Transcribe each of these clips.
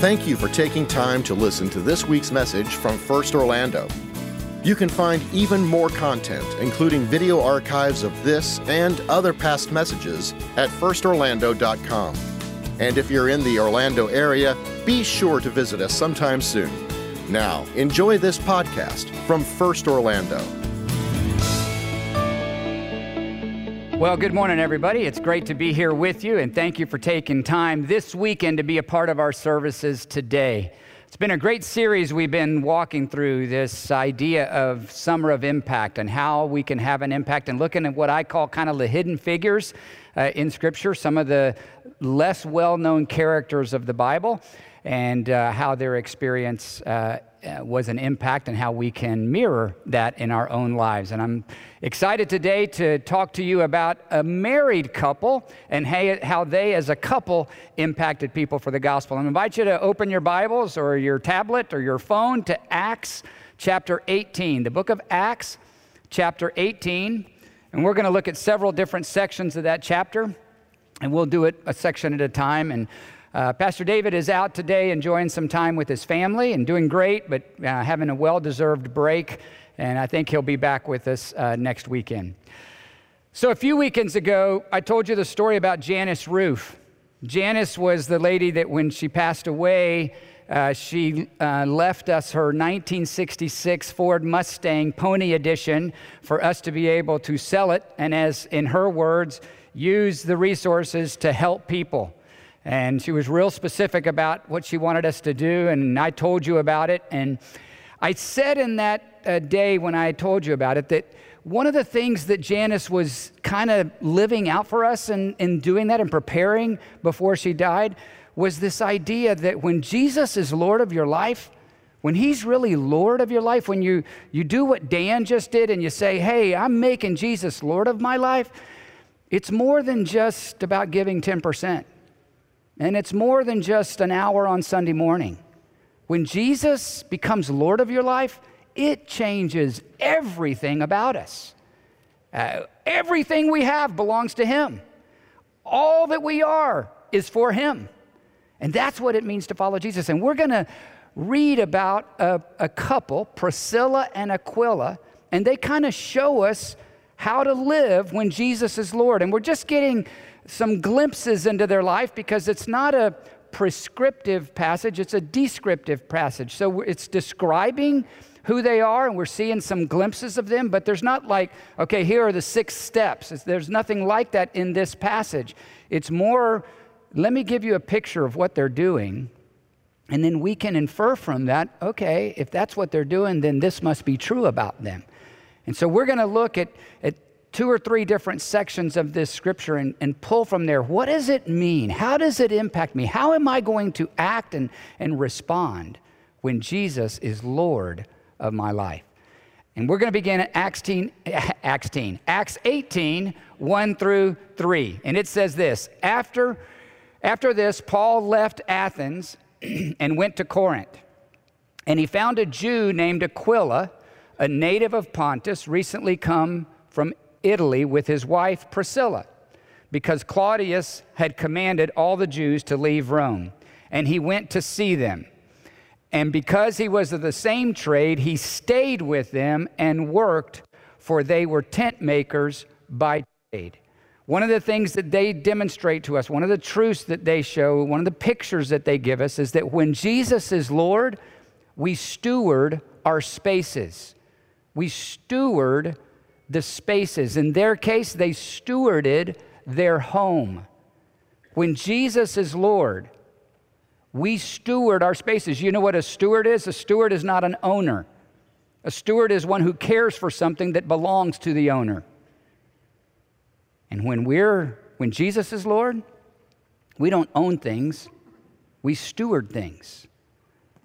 Thank you for taking time to listen to this week's message from First Orlando. You can find even more content, including video archives of this and other past messages, at firstorlando.com. And if you're in the Orlando area, be sure to visit us sometime soon. Now, enjoy this podcast from First Orlando. Well, good morning, everybody. It's great to be here with you, and thank you for taking time this weekend to be a part of our services today. It's been a great series we've been walking through this idea of summer of impact and how we can have an impact and looking at what I call kind of the hidden figures uh, in Scripture, some of the less well known characters of the Bible, and uh, how their experience uh, Uh, was an impact and how we can mirror that in our own lives. And I'm excited today to talk to you about a married couple and how they, as a couple, impacted people for the gospel. I invite you to open your Bibles or your tablet or your phone to Acts chapter 18, the book of Acts chapter 18. And we're going to look at several different sections of that chapter, and we'll do it a section at a time. And uh, Pastor David is out today enjoying some time with his family and doing great, but uh, having a well deserved break. And I think he'll be back with us uh, next weekend. So, a few weekends ago, I told you the story about Janice Roof. Janice was the lady that, when she passed away, uh, she uh, left us her 1966 Ford Mustang Pony Edition for us to be able to sell it, and as in her words, use the resources to help people. And she was real specific about what she wanted us to do, and I told you about it. And I said in that uh, day when I told you about it that one of the things that Janice was kind of living out for us and in, in doing that and preparing before she died was this idea that when Jesus is Lord of your life, when he's really Lord of your life, when you, you do what Dan just did and you say, hey, I'm making Jesus Lord of my life, it's more than just about giving 10%. And it's more than just an hour on Sunday morning. When Jesus becomes Lord of your life, it changes everything about us. Uh, everything we have belongs to Him. All that we are is for Him. And that's what it means to follow Jesus. And we're going to read about a, a couple, Priscilla and Aquila, and they kind of show us how to live when Jesus is Lord. And we're just getting some glimpses into their life because it's not a prescriptive passage, it's a descriptive passage. So it's describing who they are, and we're seeing some glimpses of them, but there's not like, okay, here are the six steps. It's, there's nothing like that in this passage. It's more, let me give you a picture of what they're doing, and then we can infer from that, okay, if that's what they're doing, then this must be true about them. And so we're going to look at, at two or three different sections of this scripture and, and pull from there what does it mean? How does it impact me? How am I going to act and, and respond when Jesus is Lord of my life? And we're going to begin at Acts, 18, Acts, 18, Acts 18, 1 through 3. And it says this After, after this, Paul left Athens and went to Corinth. And he found a Jew named Aquila, a native of Pontus, recently come from Italy with his wife Priscilla because Claudius had commanded all the Jews to leave Rome, and he went to see them. And because he was of the same trade, he stayed with them and worked, for they were tent makers by trade. One of the things that they demonstrate to us, one of the truths that they show, one of the pictures that they give us is that when Jesus is Lord, we steward our spaces. We steward the spaces. In their case, they stewarded their home. When Jesus is Lord, we steward our spaces. You know what a steward is? A steward is not an owner. A steward is one who cares for something that belongs to the owner. And when we're when Jesus is Lord, we don't own things, we steward things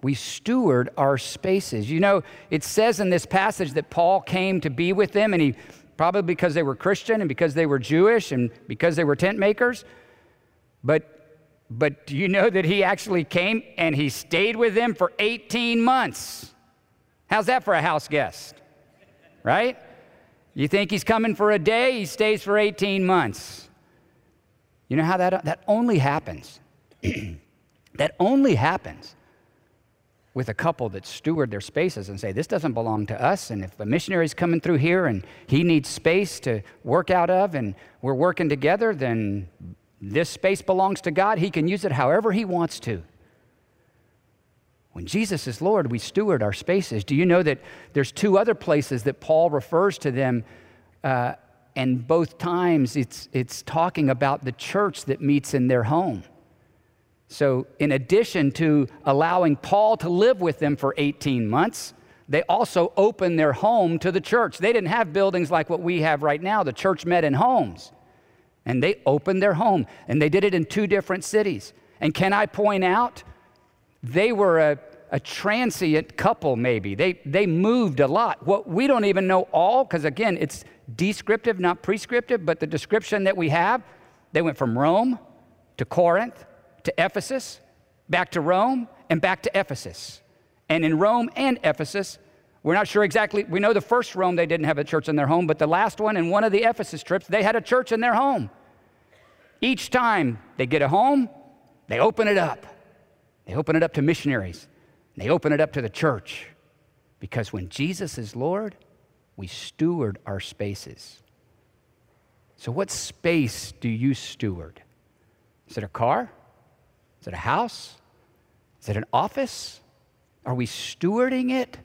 we steward our spaces. You know, it says in this passage that Paul came to be with them, and he probably because they were Christian and because they were Jewish and because they were tent makers. But but do you know that he actually came and he stayed with them for 18 months? How's that for a house guest? Right? You think he's coming for a day, he stays for 18 months. You know how that that only happens That only happens with a couple that steward their spaces and say, This doesn't belong to us. And if a missionary's coming through here and he needs space to work out of and we're working together, then this space belongs to God. He can use it however he wants to. When Jesus is Lord, we steward our spaces. Do you know that there's two other places that Paul refers to them? Uh, and both times it's, it's talking about the church that meets in their home. So, in addition to allowing Paul to live with them for 18 months, they also opened their home to the church. They didn't have buildings like what we have right now. The church met in homes. And they opened their home. And they did it in two different cities. And can I point out they were a, a transient couple, maybe. They, they moved a lot. What we don't even know all, because again, it's descriptive, not prescriptive, but the description that we have, they went from Rome to Corinth to Ephesus, back to Rome, and back to Ephesus. And in Rome and Ephesus, we're not sure exactly. We know the first Rome, they didn't have a church in their home, but the last one, in one of the Ephesus trips, they had a church in their home. Each time they get a home, they open it up. They open it up to missionaries. They open it up to the church. Because when Jesus is Lord, we steward our spaces. So, what space do you steward? Is it a car? Is it a house? Is it an office? Are we stewarding it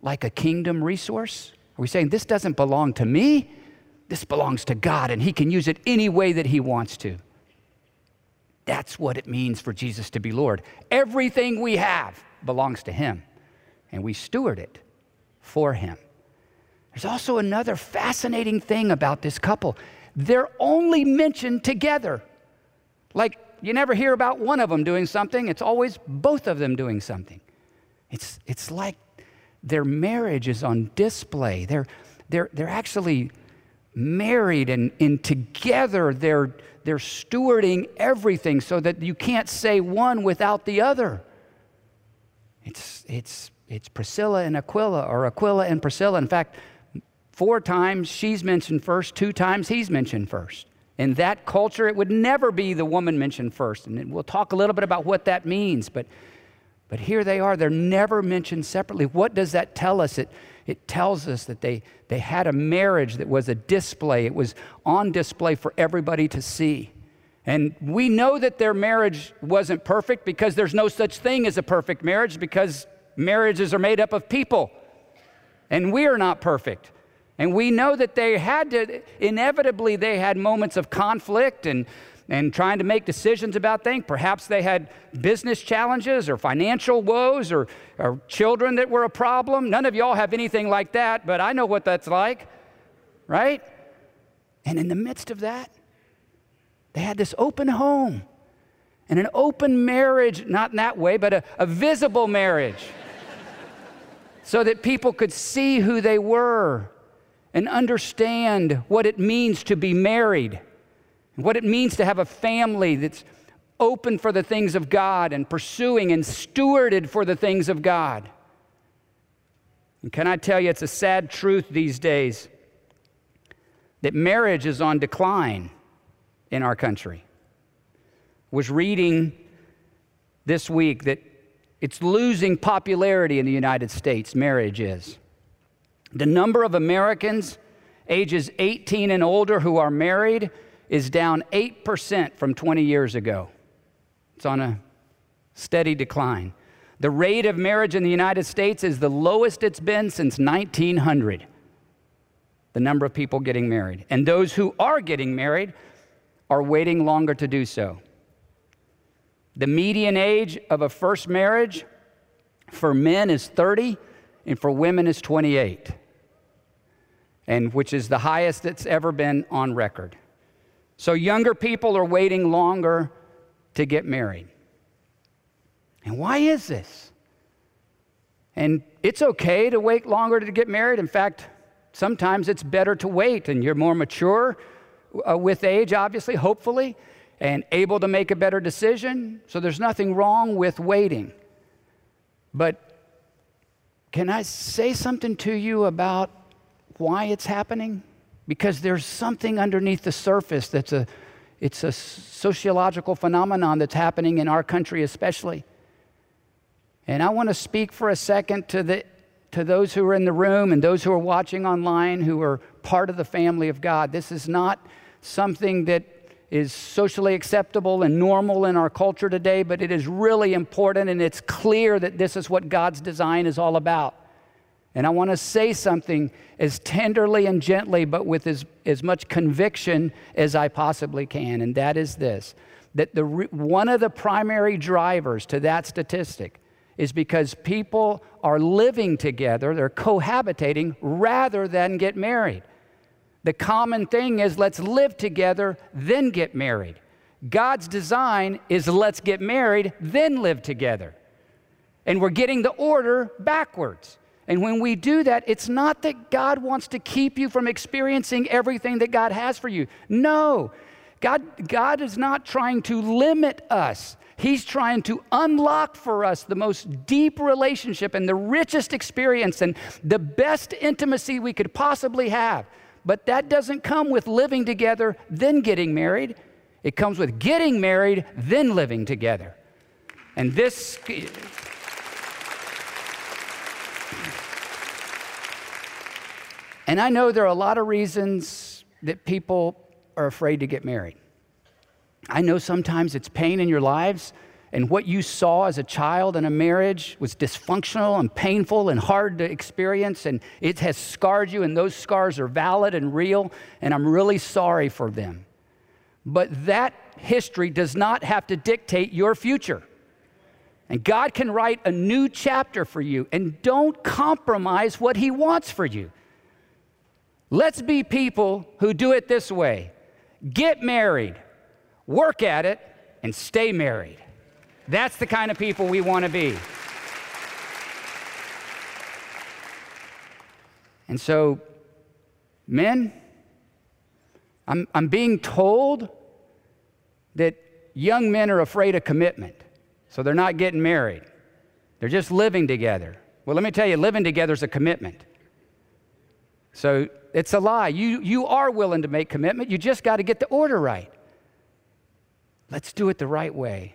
like a kingdom resource? Are we saying this doesn't belong to me? This belongs to God, and He can use it any way that He wants to. That's what it means for Jesus to be Lord. Everything we have belongs to Him, and we steward it for Him. There's also another fascinating thing about this couple. They're only mentioned together. Like, you never hear about one of them doing something, it's always both of them doing something. It's, it's like their marriage is on display. They're, they're, they're actually married and, and together they're, they're stewarding everything so that you can't say one without the other. It's, it's, it's Priscilla and Aquila, or Aquila and Priscilla. In fact, four times she's mentioned first, two times he's mentioned first. In that culture, it would never be the woman mentioned first. And we'll talk a little bit about what that means. But, but here they are, they're never mentioned separately. What does that tell us? It, it tells us that they, they had a marriage that was a display, it was on display for everybody to see. And we know that their marriage wasn't perfect because there's no such thing as a perfect marriage because marriages are made up of people. And we are not perfect. And we know that they had to, inevitably, they had moments of conflict and, and trying to make decisions about things. Perhaps they had business challenges or financial woes or, or children that were a problem. None of y'all have anything like that, but I know what that's like, right? And in the midst of that, they had this open home and an open marriage, not in that way, but a, a visible marriage, so that people could see who they were and understand what it means to be married, what it means to have a family that's open for the things of God and pursuing and stewarded for the things of God. And can I tell you, it's a sad truth these days that marriage is on decline in our country. Was reading this week that it's losing popularity in the United States, marriage is. The number of Americans ages 18 and older who are married is down 8% from 20 years ago. It's on a steady decline. The rate of marriage in the United States is the lowest it's been since 1900. The number of people getting married. And those who are getting married are waiting longer to do so. The median age of a first marriage for men is 30 and for women is 28 and which is the highest that's ever been on record. So younger people are waiting longer to get married. And why is this? And it's okay to wait longer to get married. In fact, sometimes it's better to wait and you're more mature uh, with age, obviously, hopefully, and able to make a better decision. So there's nothing wrong with waiting. But can I say something to you about why it's happening? Because there's something underneath the surface that's a, It's a sociological phenomenon that's happening in our country, especially. And I want to speak for a second to, the, to those who are in the room and those who are watching online who are part of the family of God. This is not something that is socially acceptable and normal in our culture today, but it is really important and it's clear that this is what God's design is all about. And I want to say something as tenderly and gently, but with as, as much conviction as I possibly can, and that is this that the, one of the primary drivers to that statistic is because people are living together, they're cohabitating rather than get married. The common thing is let's live together, then get married. God's design is let's get married, then live together. And we're getting the order backwards. And when we do that, it's not that God wants to keep you from experiencing everything that God has for you. No, God, God is not trying to limit us. He's trying to unlock for us the most deep relationship and the richest experience and the best intimacy we could possibly have. But that doesn't come with living together, then getting married. It comes with getting married, then living together. And this. And I know there are a lot of reasons that people are afraid to get married. I know sometimes it's pain in your lives, and what you saw as a child in a marriage was dysfunctional and painful and hard to experience, and it has scarred you, and those scars are valid and real, and I'm really sorry for them. But that history does not have to dictate your future. And God can write a new chapter for you, and don't compromise what He wants for you. Let's be people who do it this way get married, work at it, and stay married. That's the kind of people we want to be. And so, men, I'm, I'm being told that young men are afraid of commitment, so they're not getting married. They're just living together. Well, let me tell you, living together is a commitment. So it's a lie. You, you are willing to make commitment. You just got to get the order right. Let's do it the right way.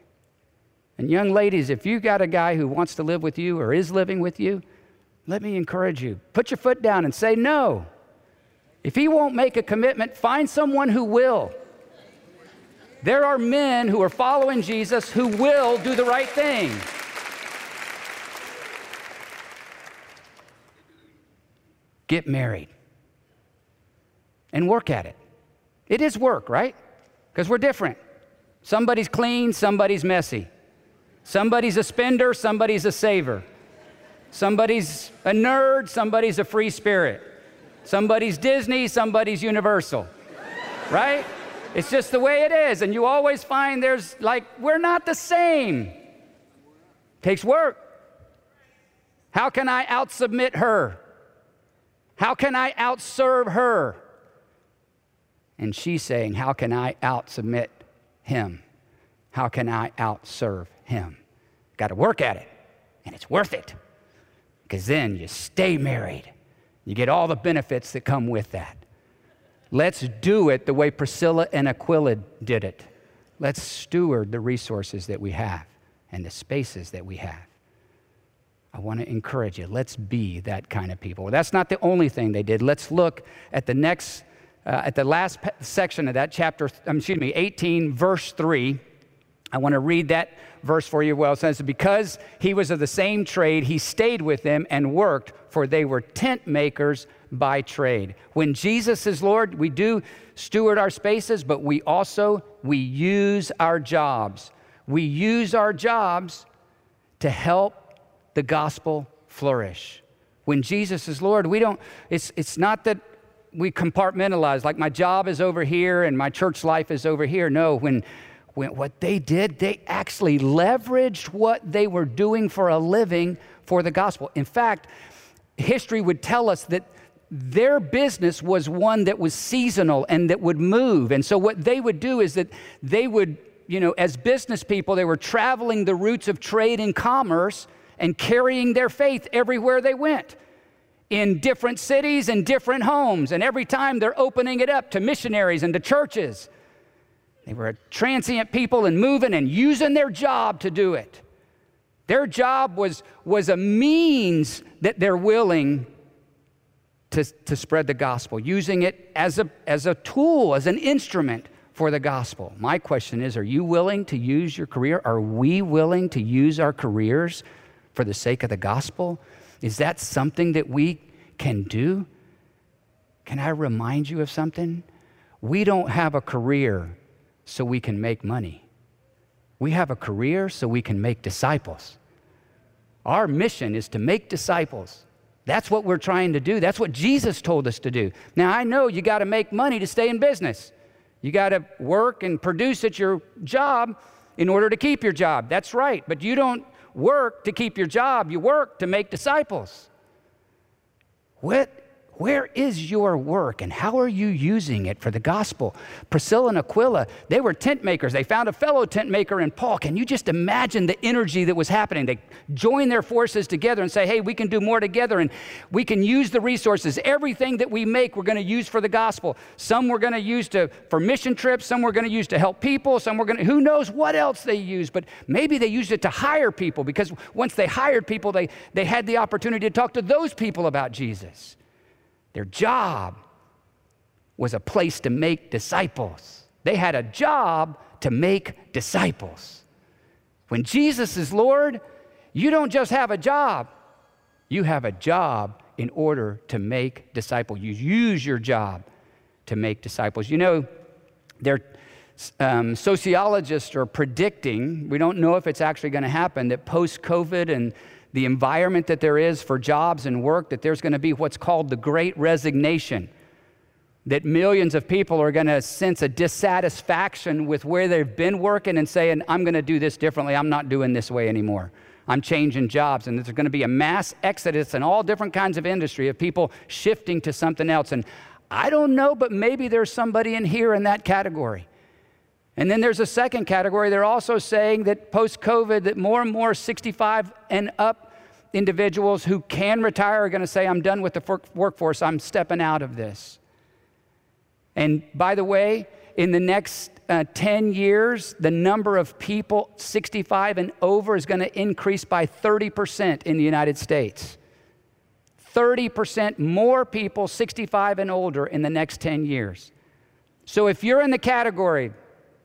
And young ladies, if you got a guy who wants to live with you or is living with you, let me encourage you. Put your foot down and say no. If he won't make a commitment, find someone who will. There are men who are following Jesus who will do the right thing. Get married and work at it. It is work, right? Because we're different. Somebody's clean, somebody's messy. Somebody's a spender, somebody's a saver. Somebody's a nerd, somebody's a free spirit. Somebody's Disney, somebody's Universal. Right? It's just the way it is. And you always find there's like, we're not the same. Takes work. How can I outsubmit her? How can I outserve her? And she's saying, How can I outsubmit him? How can I outserve him? Got to work at it, and it's worth it. Because then you stay married. You get all the benefits that come with that. Let's do it the way Priscilla and Aquila did it. Let's steward the resources that we have and the spaces that we have. I want to encourage you. Let's be that kind of people. Well, that's not the only thing they did. Let's look at the next uh, at the last section of that chapter, um, excuse me, 18, verse 3. I want to read that verse for you well. It says, Because he was of the same trade, he stayed with them and worked, for they were tent makers by trade. When Jesus is Lord, we do steward our spaces, but we also we use our jobs. We use our jobs to help the gospel flourish. When Jesus is Lord, we don't, it's, it's not that we compartmentalize, like my job is over here and my church life is over here. No, when, when what they did, they actually leveraged what they were doing for a living for the gospel. In fact, history would tell us that their business was one that was seasonal and that would move. And so what they would do is that they would, you know, as business people, they were traveling the routes of trade and commerce and carrying their faith everywhere they went in different cities and different homes. And every time they're opening it up to missionaries and to churches. They were a transient people and moving and using their job to do it. Their job was, was a means that they're willing to, to spread the gospel, using it as a, as a tool, as an instrument for the gospel. My question is Are you willing to use your career? Are we willing to use our careers for the sake of the gospel? Is that something that we can do? Can I remind you of something? We don't have a career so we can make money. We have a career so we can make disciples. Our mission is to make disciples. That's what we're trying to do. That's what Jesus told us to do. Now, I know you got to make money to stay in business. You got to work and produce at your job in order to keep your job. That's right. But you don't work to keep your job, you work to make disciples. What where is your work and how are you using it for the gospel? Priscilla and Aquila, they were tent makers. They found a fellow tent maker in Paul. Can you just imagine the energy that was happening? They joined their forces together and say, hey, we can do more together and we can use the resources. Everything that we make, we're going to use for the gospel. Some we're going to use for mission trips, some we're going to use to help people, some we're going to, who knows what else they use, but maybe they used it to hire people because once they hired people, they, they had the opportunity to talk to those people about Jesus. Their job was a place to make disciples. They had a job to make disciples. When Jesus is Lord, you don't just have a job, you have a job in order to make disciples. You use your job to make disciples. You know, there, um, sociologists are predicting, we don't know if it's actually going to happen, that post COVID and the environment that there is for jobs and work, that there's going to be what's called the great resignation. That millions of people are going to sense a dissatisfaction with where they've been working and saying, I'm going to do this differently. I'm not doing this way anymore. I'm changing jobs. And there's going to be a mass exodus in all different kinds of industry of people shifting to something else. And I don't know, but maybe there's somebody in here in that category. And then there's a second category. They're also saying that post COVID, that more and more 65 and up individuals who can retire are going to say, I'm done with the workforce, I'm stepping out of this. And by the way, in the next uh, 10 years, the number of people 65 and over is going to increase by 30% in the United States. 30% more people 65 and older in the next 10 years. So if you're in the category,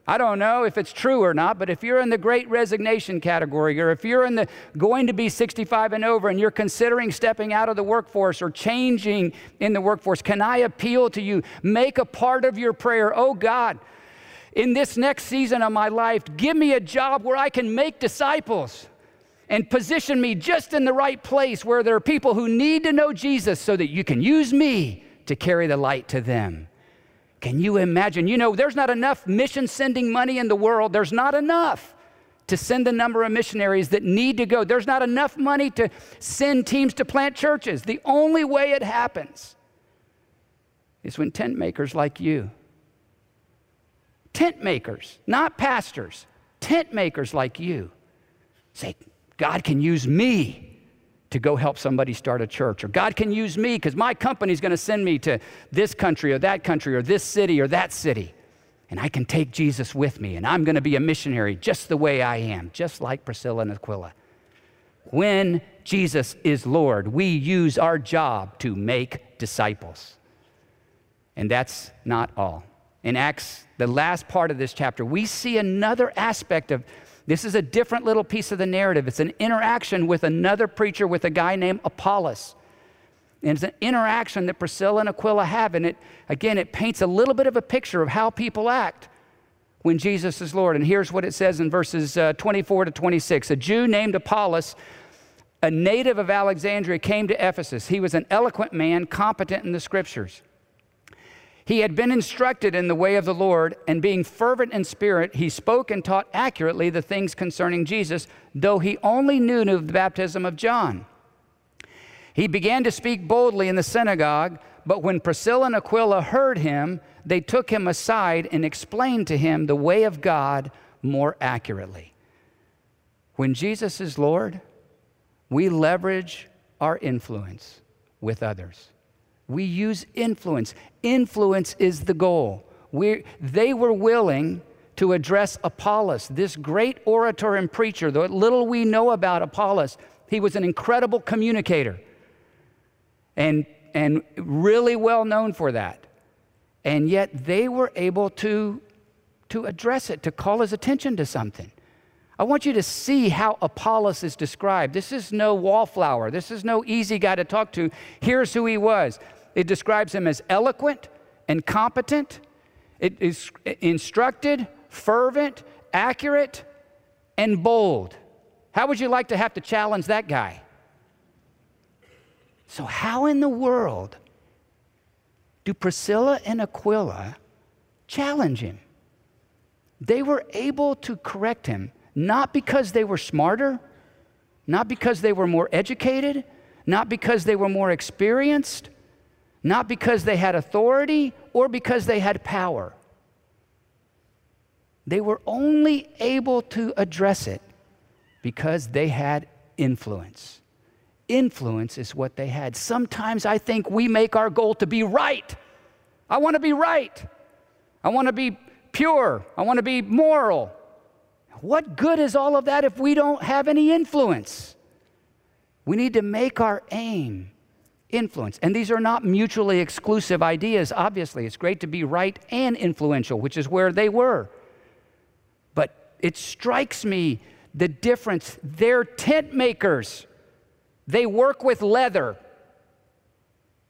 I don't know if it's true or not, but if you're in the great resignation category, or if you're in the going to be 65 and over and you're considering stepping out of the workforce or changing in the workforce, can I appeal to you? Make a part of your prayer, oh God, in this next season of my life, give me a job where I can make disciples and position me just in the right place where there are people who need to know Jesus so that you can use me to carry the light to them. Can you imagine? You know, there's not enough mission sending money in the world. There's not enough to send the number of missionaries that need to go. There's not enough money to send teams to plant churches. The only way it happens is when tent makers like you, tent makers, not pastors, tent makers like you, say, God can use me to go help somebody start a church. Or God can use me because my company's going to send me to this country or that country or this city or that city. And I can take Jesus with me and I'm going to be a missionary just the way I am, just like Priscilla and Aquila. When Jesus is Lord, we use our job to make disciples. And that's not all. In Acts, the last part of this chapter, we see another aspect of this is a different little piece of the narrative. It's an interaction with another preacher, with a guy named Apollos. And it's an interaction that Priscilla and Aquila have. And it, again, it paints a little bit of a picture of how people act when Jesus is Lord. And here's what it says in verses uh, 24 to 26 A Jew named Apollos, a native of Alexandria, came to Ephesus. He was an eloquent man, competent in the scriptures. He had been instructed in the way of the Lord, and being fervent in spirit, he spoke and taught accurately the things concerning Jesus, though he only knew of the baptism of John. He began to speak boldly in the synagogue, but when Priscilla and Aquila heard him, they took him aside and explained to him the way of God more accurately. When Jesus is Lord, we leverage our influence with others. We use influence. Influence is the goal. we they were willing to address Apollos, this great orator and preacher. The little we know about Apollos, he was an incredible communicator and, and really well known for that. And yet they were able to, to address it, to call his attention to something. I want you to see how Apollos is described. This is no wallflower. This is no easy guy to talk to. Here's who he was. It describes him as eloquent and competent. It is instructed, fervent, accurate, and bold. How would you like to have to challenge that guy? So, how in the world do Priscilla and Aquila challenge him? They were able to correct him not because they were smarter, not because they were more educated, not because they were more experienced, not because they had authority or because they had power. They were only able to address it because they had influence. Influence is what they had. Sometimes I think we make our goal to be right. I want to be right. I want to be pure. I want to be moral. What good is all of that if we don't have any influence? We need to make our aim influence. And these are not mutually exclusive ideas, obviously. It's great to be right and influential, which is where they were. But it strikes me the difference. They're tent makers, they work with leather.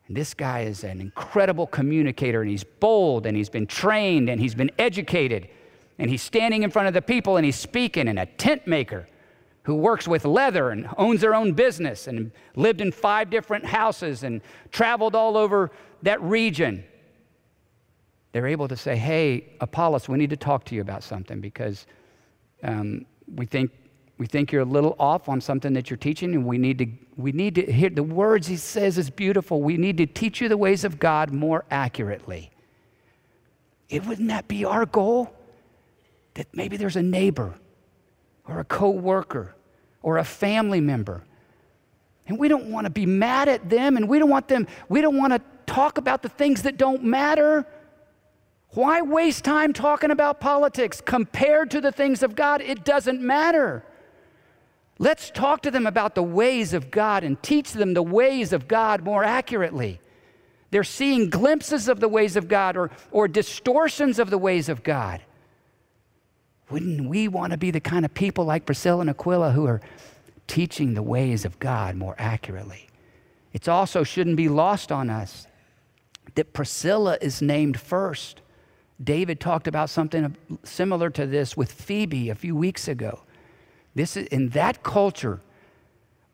And this guy is an incredible communicator, and he's bold, and he's been trained, and he's been educated, and he's standing in front of the people, and he's speaking, and a tent maker who works with leather and owns their own business and lived in five different houses and traveled all over that region. They're able to say, Hey, Apollos, we need to talk to you about something because um, we, think, we think you're a little off on something that you're teaching, and we need to, we need to hear the words he says is beautiful. We need to teach you the ways of God more accurately. It, wouldn't that be our goal? That maybe there's a neighbor or a coworker or a family member. And we don't want to be mad at them and we don't want them we don't want to talk about the things that don't matter. Why waste time talking about politics compared to the things of God? It doesn't matter. Let's talk to them about the ways of God and teach them the ways of God more accurately. They're seeing glimpses of the ways of God or, or distortions of the ways of God. Wouldn't we want to be the kind of people like Priscilla and Aquila who are teaching the ways of God more accurately? It also shouldn't be lost on us that Priscilla is named first. David talked about something similar to this with Phoebe a few weeks ago. This is in that culture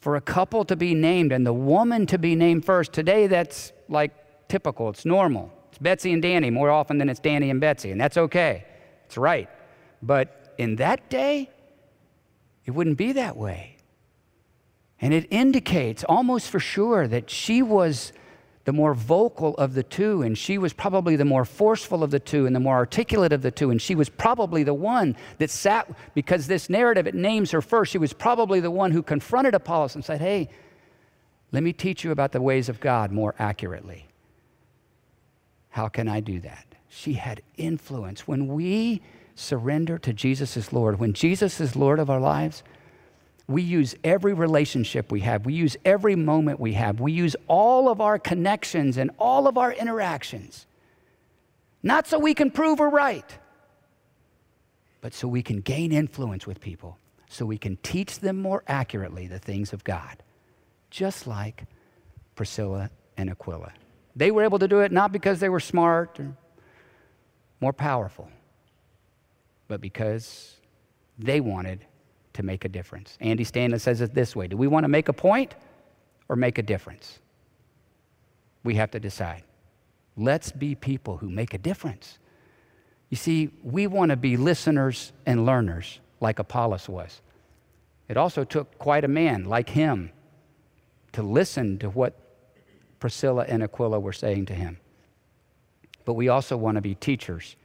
for a couple to be named and the woman to be named first. Today that's like typical, it's normal. It's Betsy and Danny more often than it's Danny and Betsy, and that's okay. It's right. But in that day, it wouldn't be that way. And it indicates almost for sure that she was the more vocal of the two, and she was probably the more forceful of the two and the more articulate of the two, and she was probably the one that sat, because this narrative, it names her first, she was probably the one who confronted Apollos and said, Hey, let me teach you about the ways of God more accurately. How can I do that? She had influence. When we surrender to Jesus as Lord, when Jesus is Lord of our lives, we use every relationship we have, we use every moment we have, we use all of our connections and all of our interactions, not so we can prove we're right, but so we can gain influence with people, so we can teach them more accurately the things of God, just like Priscilla and Aquila. They were able to do it not because they were smart or more powerful, but because they wanted to make a difference. Andy Stanley says it this way Do we want to make a point or make a difference? We have to decide. Let's be people who make a difference. You see, we want to be listeners and learners like Apollos was. It also took quite a man like him to listen to what Priscilla and Aquila were saying to him. But we also want to be teachers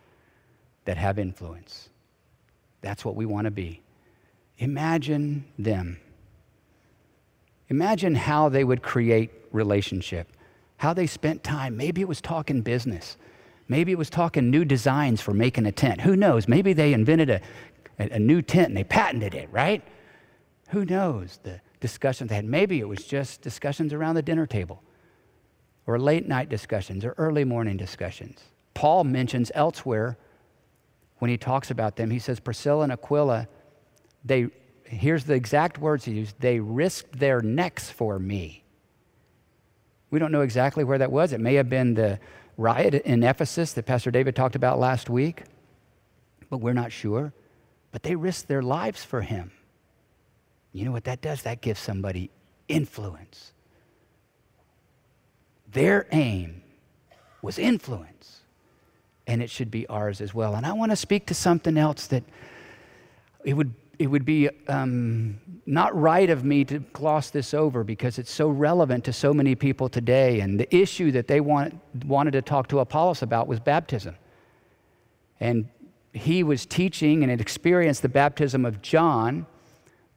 that have influence. That's what we want to be. Imagine them. Imagine how they would create relationship, how they spent time. Maybe it was talking business. Maybe it was talking new designs for making a tent. Who knows? Maybe they invented a, a, a new tent and they patented it, right? Who knows the discussions they had? Maybe it was just discussions around the dinner table or late night discussions or early morning discussions. Paul mentions elsewhere when he talks about them, he says, Priscilla and Aquila, they, here's the exact words he used, they risked their necks for me. We don't know exactly where that was. It may have been the riot in Ephesus that Pastor David talked about last week, but we're not sure. But they risked their lives for him. You know what that does? That gives somebody influence. Their aim was influence, and it should be ours as well. And I want to speak to something else that it would it would be um, not right of me to gloss this over because it's so relevant to so many people today. And the issue that they want, wanted to talk to Apollos about was baptism. And he was teaching and had experienced the baptism of John,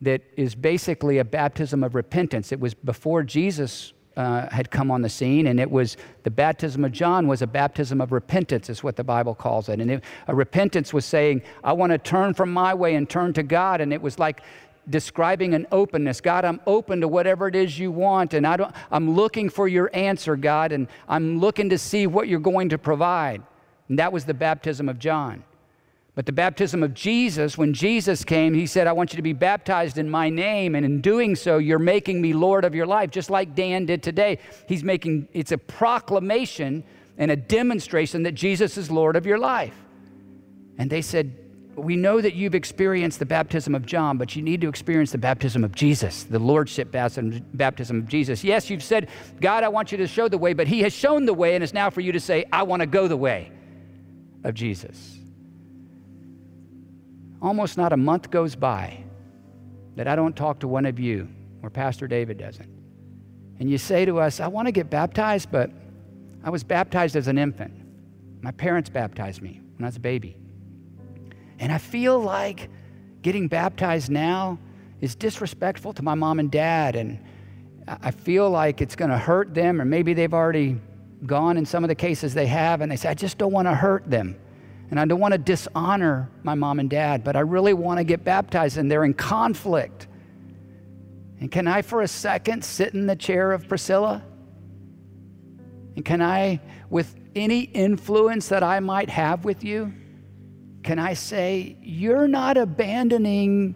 that is basically a baptism of repentance. It was before Jesus uh, had come on the scene, and it was the baptism of John was a baptism of repentance, is what the Bible calls it. And it, a repentance was saying, I want to turn from my way and turn to God. And it was like describing an openness. God, I'm open to whatever it is you want, and I don't, I'm looking for your answer, God, and I'm looking to see what you're going to provide. And that was the baptism of John. But the baptism of Jesus, when Jesus came, he said, I want you to be baptized in my name. And in doing so, you're making me Lord of your life, just like Dan did today. He's making, it's a proclamation and a demonstration that Jesus is Lord of your life. And they said, We know that you've experienced the baptism of John, but you need to experience the baptism of Jesus, the Lordship baptism of Jesus. Yes, you've said, God, I want you to show the way, but He has shown the way, and it's now for you to say, I want to go the way of Jesus almost not a month goes by that I don't talk to one of you or Pastor David doesn't. And you say to us, I want to get baptized, but I was baptized as an infant. My parents baptized me when I was a baby. And I feel like getting baptized now is disrespectful to my mom and dad. And I feel like it's going to hurt them, or maybe they've already gone in some of the cases they have, and they say, I just don't want to hurt them. And I don't want to dishonor my mom and dad, but I really want to get baptized, and they're in conflict. And can I, for a second, sit in the chair of Priscilla? And can I, with any influence that I might have with you, can I say, You're not abandoning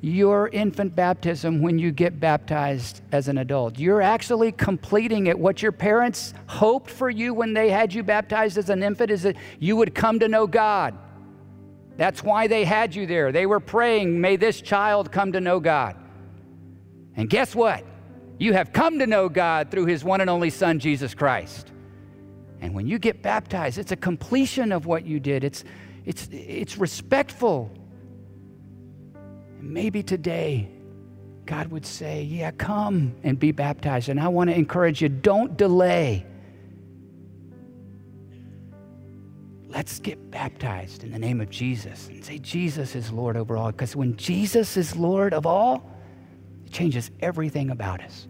your infant baptism when you get baptized as an adult. You're actually completing it. What your parents hoped for you when they had you baptized as an infant is that you would come to know God. That's why they had you there. They were praying, may this child come to know God. And guess what? You have come to know God through his one and only Son, Jesus Christ. And when you get baptized, it's a completion of what you did. It's, it's, it's respectful maybe today, God would say, Yeah, come and be baptized. And I want to encourage you don't delay. Let's get baptized in the name of Jesus and say, Jesus is Lord over all. Because when Jesus is Lord of all, it changes everything about us.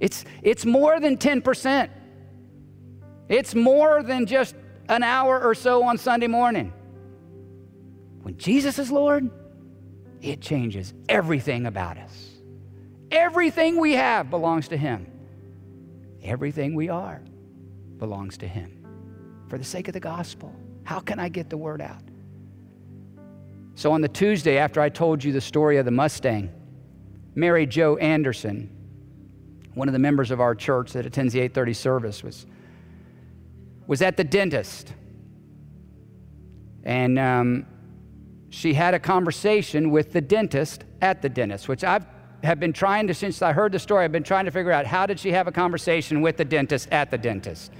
It's, it's more than 10%, it's more than just an hour or so on Sunday morning. When Jesus is Lord, it changes everything about us. Everything we have belongs to Him. Everything we are belongs to Him. For the sake of the gospel, how can I get the word out? So, on the Tuesday after I told you the story of the Mustang, Mary Jo Anderson, one of the members of our church that attends the 830 service, was, was at the dentist. And um, she had a conversation with the dentist at the dentist, which I have been trying to, since I heard the story, I've been trying to figure out how did she have a conversation with the dentist at the dentist?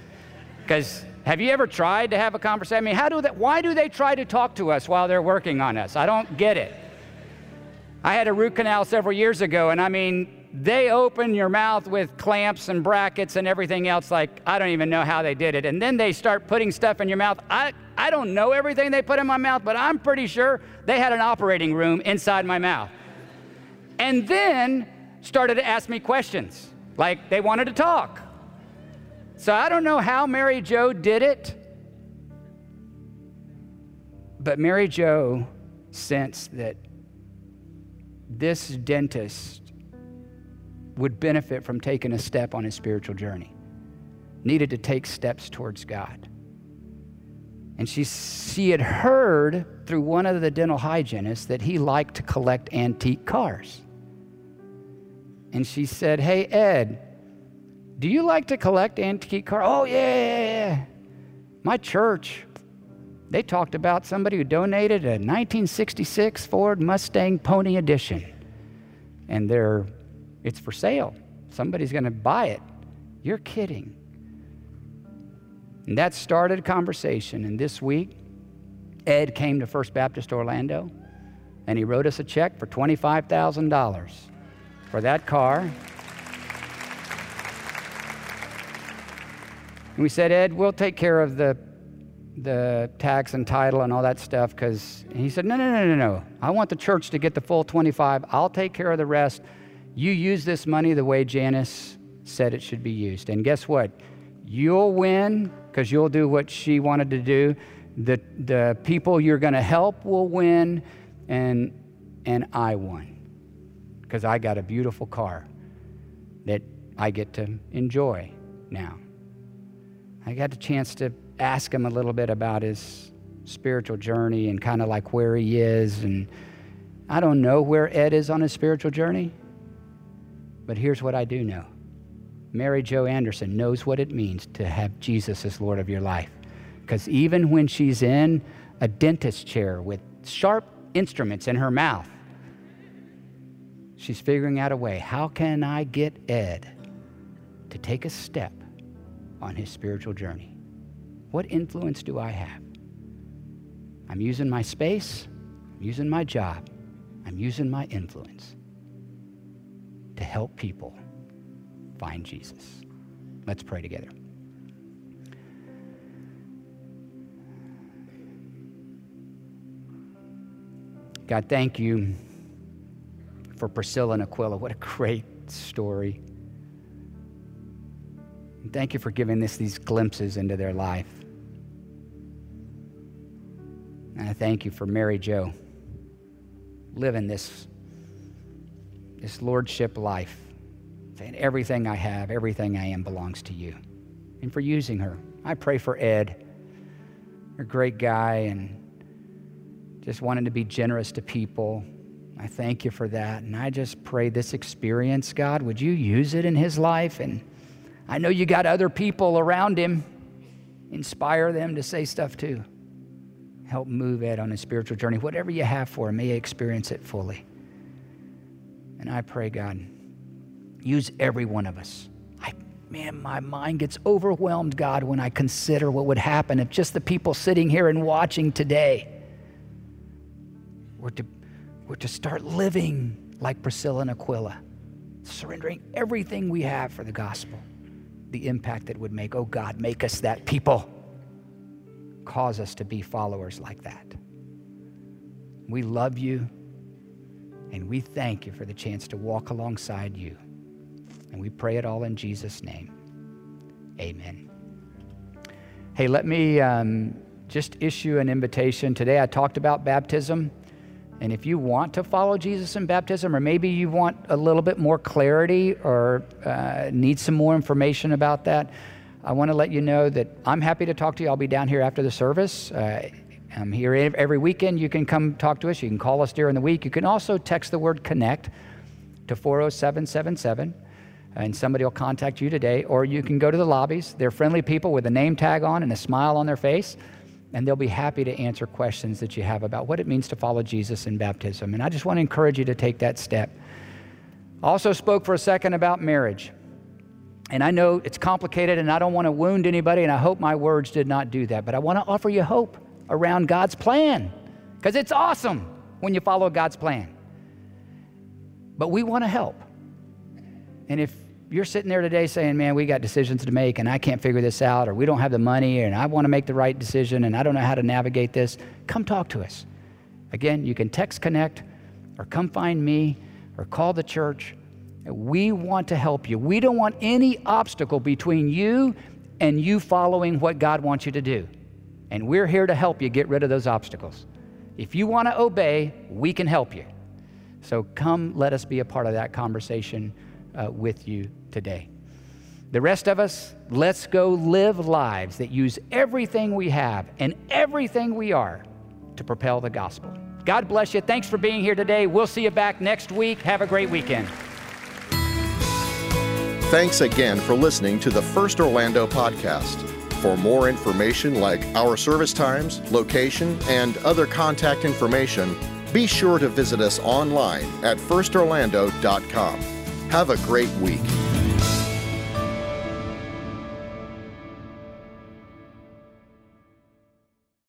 Because have you ever tried to have a conversation? I mean, how do that, why do they try to talk to us while they're working on us? I don't get it. I had a root canal several years ago, and I mean, they open your mouth with clamps and brackets and everything else like I don't even know how they did it. And then they start putting stuff in your mouth. I, I don't know everything they put in my mouth, but I'm pretty sure they had an operating room inside my mouth. And then started to ask me questions like they wanted to talk. So I don't know how Mary Jo did it, but Mary Jo sensed that this dentist would benefit from taking a step on his spiritual journey, needed to take steps towards God. And she, she had heard through one of the dental hygienists that he liked to collect antique cars. And she said, Hey, Ed, do you like to collect antique cars? Oh, yeah, yeah, yeah. My church, they talked about somebody who donated a 1966 Ford Mustang Pony Edition. And they're, it's for sale. Somebody's going to buy it. You're kidding. And that started a conversation. And this week, Ed came to First Baptist Orlando and he wrote us a check for $25,000 for that car. And we said, Ed, we'll take care of the, the tax and title and all that stuff because he said, no, no, no, no, no. I want the church to get the full 25. I'll take care of the rest. You use this money the way Janice said it should be used. And guess what? You'll win because you'll do what she wanted to do. The, the people you're going to help will win, and, and I won because I got a beautiful car that I get to enjoy now. I got the chance to ask him a little bit about his spiritual journey and kind of like where he is. And I don't know where Ed is on his spiritual journey, but here's what I do know Mary Jo Anderson knows what it means to have Jesus as Lord of your life. Because even when she's in a dentist chair with sharp instruments in her mouth, she's figuring out a way how can I get Ed to take a step on his spiritual journey? What influence do I have? I'm using my space, I'm using my job, I'm using my influence to help people find Jesus. Let's pray together. God, thank you for Priscilla and Aquila. What a great story. Thank you for giving us these glimpses into their life. And I thank you for Mary Jo living this, this lordship life saying, Everything I have, everything I am belongs to you. And for using her. I pray for Ed, a great guy, and just wanting to be generous to people. I thank you for that. And I just pray this experience, God, would you use it in his life? And I know you got other people around him. Inspire them to say stuff too. Help move Ed on his spiritual journey. Whatever you have for him, may he experience it fully. And I pray, God, Use every one of us. I, man, my mind gets overwhelmed, God, when I consider what would happen if just the people sitting here and watching today were to, were to start living like Priscilla and Aquila, surrendering everything we have for the gospel, the impact that would make. Oh, God, make us that people. Cause us to be followers like that. We love you and we thank you for the chance to walk alongside you. And we pray it all in Jesus' name. Amen. Hey, let me um, just issue an invitation. Today I talked about baptism. And if you want to follow Jesus in baptism, or maybe you want a little bit more clarity or uh, need some more information about that, I want to let you know that I'm happy to talk to you. I'll be down here after the service. Uh, I'm here every weekend. You can come talk to us. You can call us during the week. You can also text the word connect to 40777 and somebody will contact you today, or you can go to the lobbies. They're friendly people with a name tag on and a smile on their face, and they'll be happy to answer questions that you have about what it means to follow Jesus in baptism. And I just want to encourage you to take that step. Also, spoke for a second about marriage. And I know it's complicated, and I don't want to wound anybody, and I hope my words did not do that. But I want to offer you hope around God's plan, because it's awesome when you follow God's plan. But we want to help. And if you're sitting there today saying, man, we got decisions to make and I can't figure this out, or we don't have the money, and I want to make the right decision and I don't know how to navigate this, come talk to us. Again, you can text Connect or come find me or call the church. We want to help you. We don't want any obstacle between you and you following what God wants you to do. And we're here to help you get rid of those obstacles. If you want to obey, we can help you. So come, let us be a part of that conversation uh, with you today. The rest of us, let's go live lives that use everything we have and everything we are to propel the gospel. God bless you. Thanks for being here today. We'll see you back next week. Have a great weekend. Thanks again for listening to the First Orlando podcast. For more information like our service times, location, and other contact information, be sure to visit us online at firstorlando.com. Have a great week.